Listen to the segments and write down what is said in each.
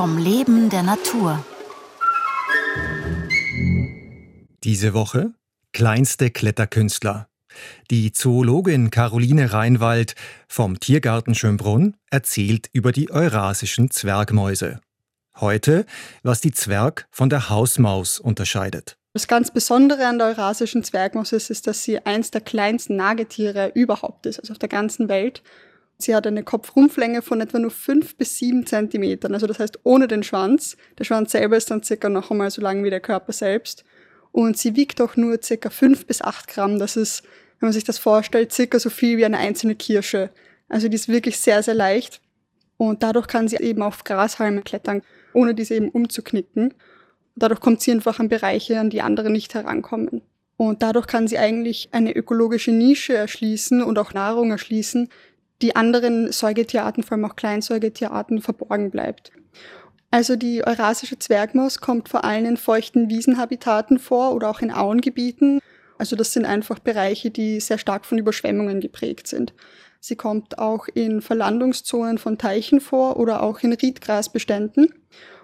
vom Leben der Natur. Diese Woche kleinste Kletterkünstler. Die Zoologin Caroline Reinwald vom Tiergarten Schönbrunn erzählt über die eurasischen Zwergmäuse. Heute, was die Zwerg von der Hausmaus unterscheidet. Das ganz Besondere an der eurasischen Zwergmaus ist, ist, dass sie eins der kleinsten Nagetiere überhaupt ist, also auf der ganzen Welt. Sie hat eine Kopfrumpflänge von etwa nur fünf bis sieben Zentimetern, also das heißt ohne den Schwanz. Der Schwanz selber ist dann circa noch einmal so lang wie der Körper selbst. Und sie wiegt auch nur circa fünf bis acht Gramm. Das ist, wenn man sich das vorstellt, circa so viel wie eine einzelne Kirsche. Also die ist wirklich sehr, sehr leicht. Und dadurch kann sie eben auf Grashalme klettern, ohne diese eben umzuknicken. Dadurch kommt sie einfach an Bereiche, an die andere nicht herankommen. Und dadurch kann sie eigentlich eine ökologische Nische erschließen und auch Nahrung erschließen, die anderen Säugetierarten, vor allem auch Kleinsäugetierarten, verborgen bleibt. Also die Eurasische Zwergmaus kommt vor allem in feuchten Wiesenhabitaten vor oder auch in Auengebieten. Also das sind einfach Bereiche, die sehr stark von Überschwemmungen geprägt sind. Sie kommt auch in Verlandungszonen von Teichen vor oder auch in Riedgrasbeständen.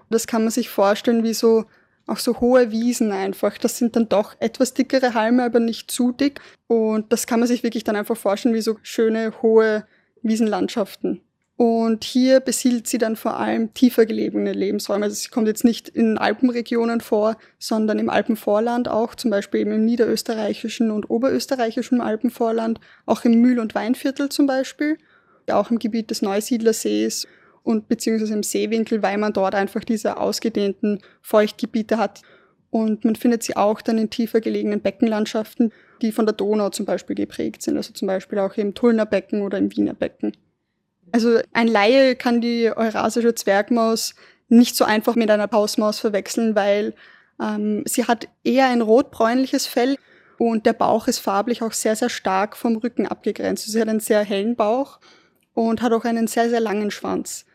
Das kann man sich vorstellen wie so auch so hohe Wiesen einfach. Das sind dann doch etwas dickere Halme, aber nicht zu dick. Und das kann man sich wirklich dann einfach vorstellen wie so schöne hohe Wiesenlandschaften. Und hier besiedelt sie dann vor allem tiefer gelegene Lebensräume. Also sie kommt jetzt nicht in Alpenregionen vor, sondern im Alpenvorland auch, zum Beispiel eben im niederösterreichischen und oberösterreichischen Alpenvorland, auch im Mühl- und Weinviertel zum Beispiel, auch im Gebiet des Neusiedlersees und beziehungsweise im Seewinkel, weil man dort einfach diese ausgedehnten Feuchtgebiete hat. Und man findet sie auch dann in tiefer gelegenen Beckenlandschaften, die von der Donau zum Beispiel geprägt sind, also zum Beispiel auch im Tullner Becken oder im Wiener Becken. Also ein Laie kann die eurasische Zwergmaus nicht so einfach mit einer Pausmaus verwechseln, weil ähm, sie hat eher ein rotbräunliches Fell und der Bauch ist farblich auch sehr, sehr stark vom Rücken abgegrenzt. Also sie hat einen sehr hellen Bauch und hat auch einen sehr, sehr langen Schwanz.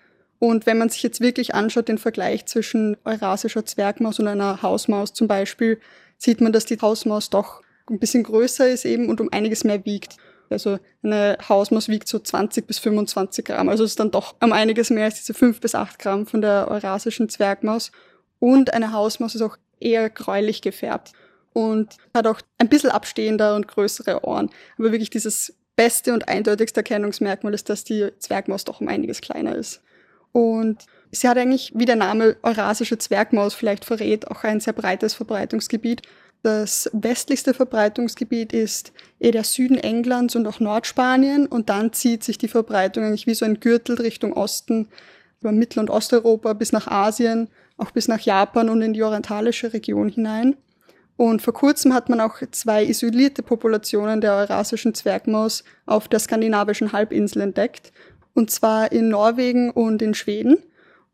Und wenn man sich jetzt wirklich anschaut, den Vergleich zwischen eurasischer Zwergmaus und einer Hausmaus zum Beispiel, sieht man, dass die Hausmaus doch ein bisschen größer ist eben und um einiges mehr wiegt. Also eine Hausmaus wiegt so 20 bis 25 Gramm. Also ist dann doch um einiges mehr als diese 5 bis 8 Gramm von der eurasischen Zwergmaus. Und eine Hausmaus ist auch eher gräulich gefärbt und hat auch ein bisschen abstehender und größere Ohren. Aber wirklich dieses beste und eindeutigste Erkennungsmerkmal ist, dass die Zwergmaus doch um einiges kleiner ist. Und sie hat eigentlich, wie der Name Eurasische Zwergmaus vielleicht verrät, auch ein sehr breites Verbreitungsgebiet. Das westlichste Verbreitungsgebiet ist eher der Süden Englands und auch Nordspanien und dann zieht sich die Verbreitung eigentlich wie so ein Gürtel Richtung Osten über Mittel- und Osteuropa bis nach Asien, auch bis nach Japan und in die orientalische Region hinein. Und vor kurzem hat man auch zwei isolierte Populationen der eurasischen Zwergmaus auf der skandinavischen Halbinsel entdeckt und zwar in Norwegen und in Schweden.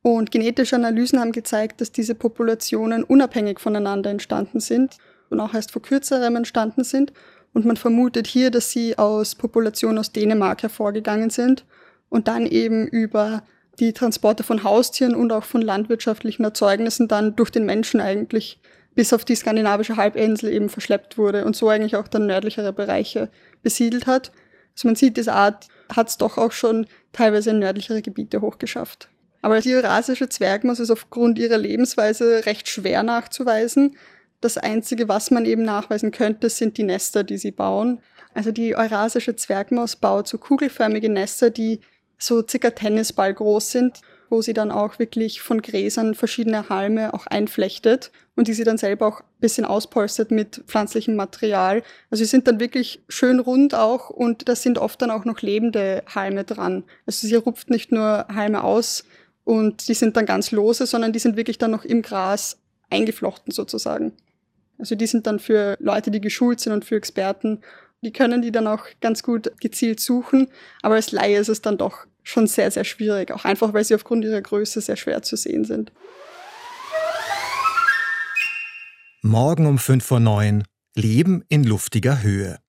Und genetische Analysen haben gezeigt, dass diese Populationen unabhängig voneinander entstanden sind und auch erst vor kürzerem entstanden sind. Und man vermutet hier, dass sie aus Populationen aus Dänemark hervorgegangen sind und dann eben über die Transporte von Haustieren und auch von landwirtschaftlichen Erzeugnissen dann durch den Menschen eigentlich bis auf die skandinavische Halbinsel eben verschleppt wurde und so eigentlich auch dann nördlichere Bereiche besiedelt hat. Also man sieht, diese Art hat es doch auch schon teilweise in nördlichere Gebiete hochgeschafft. Aber die Eurasische Zwergmaus ist aufgrund ihrer Lebensweise recht schwer nachzuweisen. Das Einzige, was man eben nachweisen könnte, sind die Nester, die sie bauen. Also die Eurasische Zwergmaus baut so kugelförmige Nester, die so circa Tennisball groß sind, wo sie dann auch wirklich von Gräsern verschiedene Halme auch einflechtet und die sie dann selber auch ein bisschen auspolstert mit pflanzlichem Material. Also sie sind dann wirklich schön rund auch und da sind oft dann auch noch lebende Halme dran. Also sie rupft nicht nur Halme aus und die sind dann ganz lose, sondern die sind wirklich dann noch im Gras eingeflochten sozusagen. Also die sind dann für Leute, die geschult sind und für Experten, die können die dann auch ganz gut gezielt suchen. Aber als Laie ist es dann doch schon sehr, sehr schwierig, auch einfach, weil sie aufgrund ihrer Größe sehr schwer zu sehen sind. Morgen um 5 vor 9 Leben in luftiger Höhe.